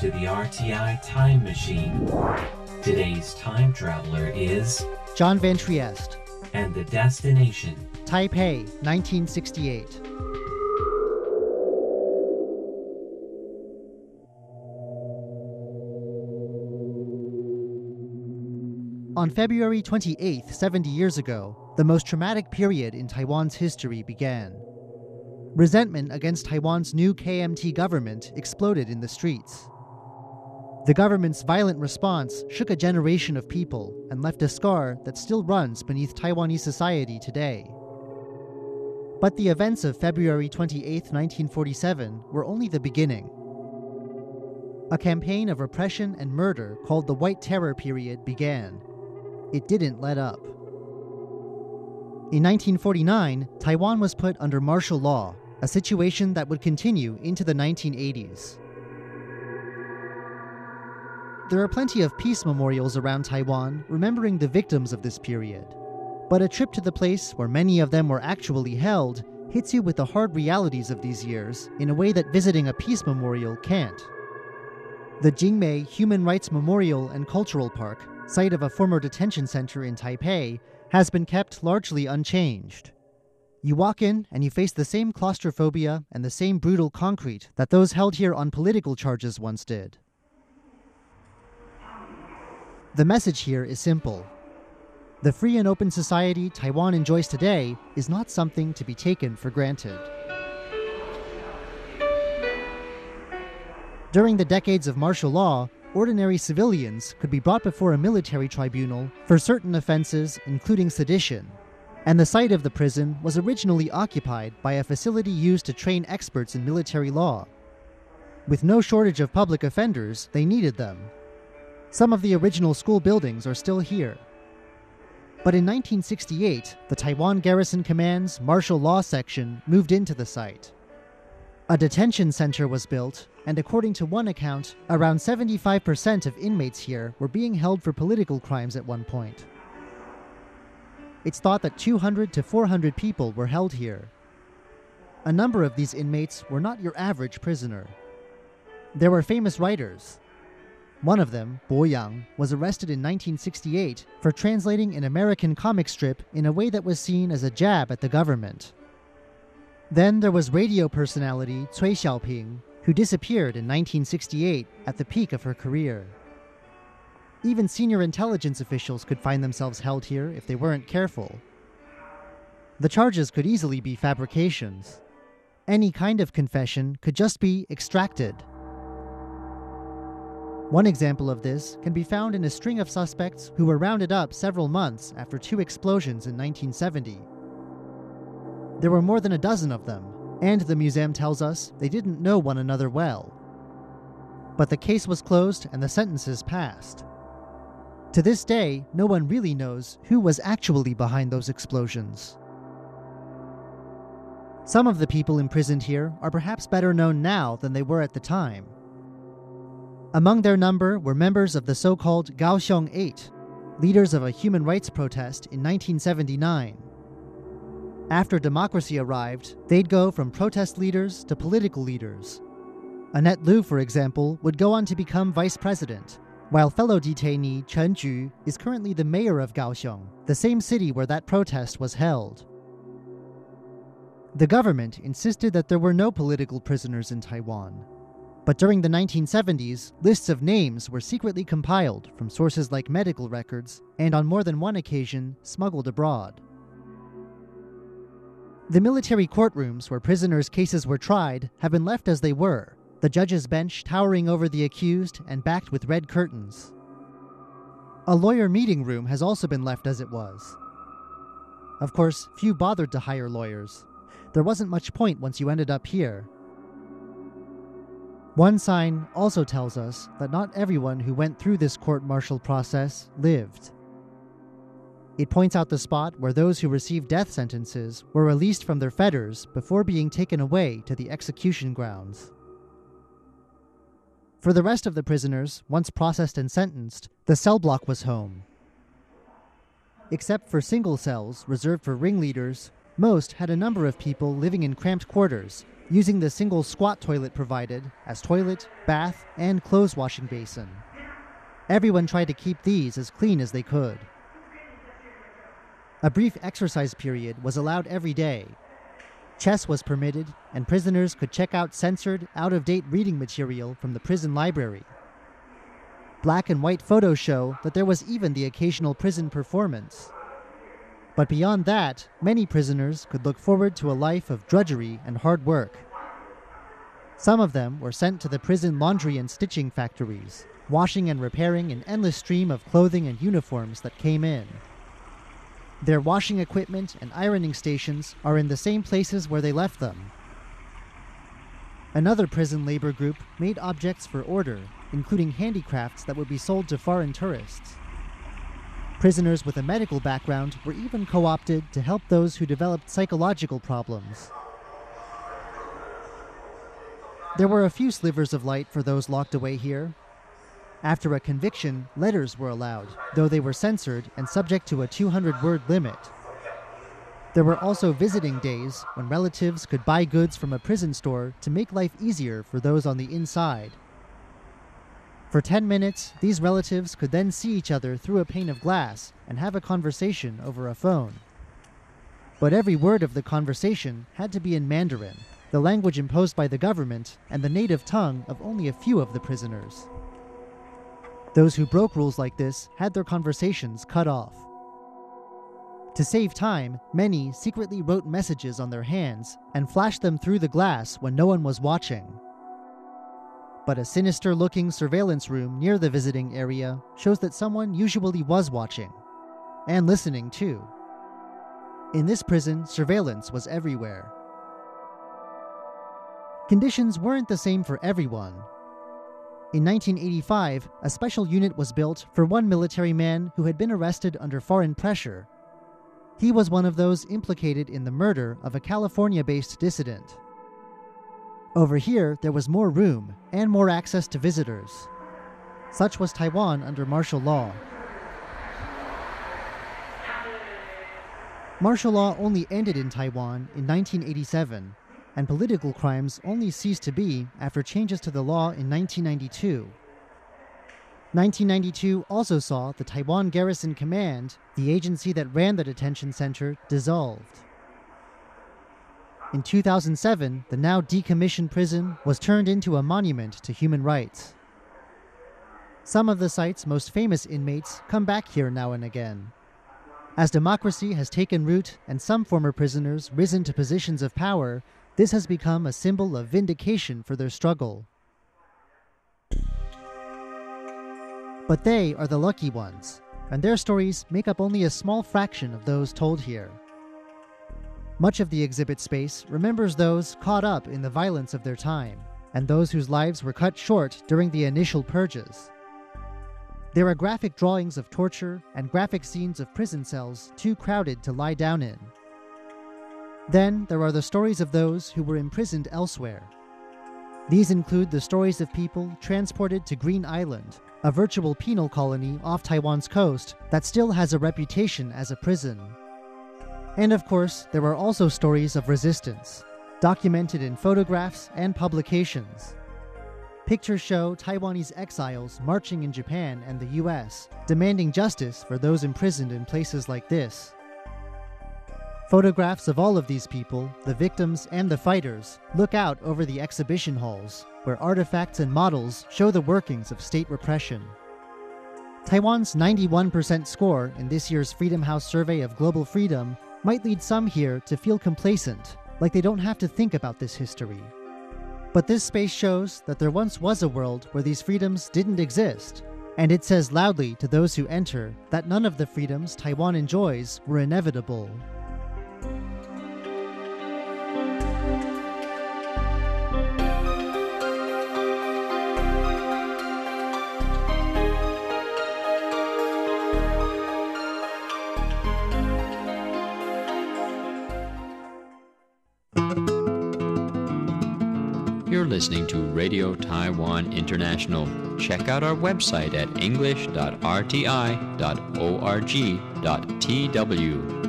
to the RTI Time Machine. Today's time traveler is, John Van Trieste, and the destination, Taipei, 1968. On February 28th, 70 years ago, the most traumatic period in Taiwan's history began. Resentment against Taiwan's new KMT government exploded in the streets. The government's violent response shook a generation of people and left a scar that still runs beneath Taiwanese society today. But the events of February 28, 1947 were only the beginning. A campaign of repression and murder called the White Terror period began. It didn't let up. In 1949, Taiwan was put under martial law, a situation that would continue into the 1980s. There are plenty of peace memorials around Taiwan remembering the victims of this period. But a trip to the place where many of them were actually held hits you with the hard realities of these years in a way that visiting a peace memorial can't. The Jingmei Human Rights Memorial and Cultural Park, site of a former detention center in Taipei, has been kept largely unchanged. You walk in and you face the same claustrophobia and the same brutal concrete that those held here on political charges once did. The message here is simple. The free and open society Taiwan enjoys today is not something to be taken for granted. During the decades of martial law, ordinary civilians could be brought before a military tribunal for certain offenses, including sedition. And the site of the prison was originally occupied by a facility used to train experts in military law. With no shortage of public offenders, they needed them. Some of the original school buildings are still here. But in 1968, the Taiwan Garrison Command's martial law section moved into the site. A detention center was built, and according to one account, around 75% of inmates here were being held for political crimes at one point. It's thought that 200 to 400 people were held here. A number of these inmates were not your average prisoner. There were famous writers. One of them, Bo Yang, was arrested in 1968 for translating an American comic strip in a way that was seen as a jab at the government. Then there was radio personality Cui Xiaoping, who disappeared in 1968 at the peak of her career. Even senior intelligence officials could find themselves held here if they weren't careful. The charges could easily be fabrications. Any kind of confession could just be extracted. One example of this can be found in a string of suspects who were rounded up several months after two explosions in 1970. There were more than a dozen of them, and the museum tells us they didn't know one another well. But the case was closed and the sentences passed. To this day, no one really knows who was actually behind those explosions. Some of the people imprisoned here are perhaps better known now than they were at the time. Among their number were members of the so called Kaohsiung Eight, leaders of a human rights protest in 1979. After democracy arrived, they'd go from protest leaders to political leaders. Annette Lu, for example, would go on to become vice president, while fellow detainee Chen Ju is currently the mayor of Kaohsiung, the same city where that protest was held. The government insisted that there were no political prisoners in Taiwan. But during the 1970s, lists of names were secretly compiled from sources like medical records and on more than one occasion smuggled abroad. The military courtrooms where prisoners' cases were tried have been left as they were, the judge's bench towering over the accused and backed with red curtains. A lawyer meeting room has also been left as it was. Of course, few bothered to hire lawyers. There wasn't much point once you ended up here. One sign also tells us that not everyone who went through this court martial process lived. It points out the spot where those who received death sentences were released from their fetters before being taken away to the execution grounds. For the rest of the prisoners, once processed and sentenced, the cell block was home. Except for single cells reserved for ringleaders, most had a number of people living in cramped quarters, using the single squat toilet provided as toilet, bath, and clothes washing basin. Everyone tried to keep these as clean as they could. A brief exercise period was allowed every day. Chess was permitted, and prisoners could check out censored, out of date reading material from the prison library. Black and white photos show that there was even the occasional prison performance. But beyond that, many prisoners could look forward to a life of drudgery and hard work. Some of them were sent to the prison laundry and stitching factories, washing and repairing an endless stream of clothing and uniforms that came in. Their washing equipment and ironing stations are in the same places where they left them. Another prison labor group made objects for order, including handicrafts that would be sold to foreign tourists. Prisoners with a medical background were even co opted to help those who developed psychological problems. There were a few slivers of light for those locked away here. After a conviction, letters were allowed, though they were censored and subject to a 200 word limit. There were also visiting days when relatives could buy goods from a prison store to make life easier for those on the inside. For 10 minutes, these relatives could then see each other through a pane of glass and have a conversation over a phone. But every word of the conversation had to be in Mandarin, the language imposed by the government and the native tongue of only a few of the prisoners. Those who broke rules like this had their conversations cut off. To save time, many secretly wrote messages on their hands and flashed them through the glass when no one was watching but a sinister looking surveillance room near the visiting area shows that someone usually was watching. And listening, too. In this prison, surveillance was everywhere. Conditions weren't the same for everyone. In 1985, a special unit was built for one military man who had been arrested under foreign pressure. He was one of those implicated in the murder of a California based dissident. Over here, there was more room and more access to visitors. Such was Taiwan under martial law. Martial law only ended in Taiwan in 1987, and political crimes only ceased to be after changes to the law in 1992. 1992 also saw the Taiwan Garrison Command, the agency that ran the detention center, dissolved. In 2007, the now decommissioned prison was turned into a monument to human rights. Some of the site's most famous inmates come back here now and again. As democracy has taken root and some former prisoners risen to positions of power, this has become a symbol of vindication for their struggle. But they are the lucky ones, and their stories make up only a small fraction of those told here. Much of the exhibit space remembers those caught up in the violence of their time, and those whose lives were cut short during the initial purges. There are graphic drawings of torture and graphic scenes of prison cells too crowded to lie down in. Then there are the stories of those who were imprisoned elsewhere. These include the stories of people transported to Green Island, a virtual penal colony off Taiwan's coast that still has a reputation as a prison. And of course, there are also stories of resistance, documented in photographs and publications. Pictures show Taiwanese exiles marching in Japan and the US, demanding justice for those imprisoned in places like this. Photographs of all of these people, the victims and the fighters, look out over the exhibition halls, where artifacts and models show the workings of state repression. Taiwan's 91% score in this year's Freedom House survey of global freedom might lead some here to feel complacent, like they don't have to think about this history. But this space shows that there once was a world where these freedoms didn't exist, and it says loudly to those who enter that none of the freedoms Taiwan enjoys were inevitable. Listening to Radio Taiwan International. Check out our website at english.rti.org.tw.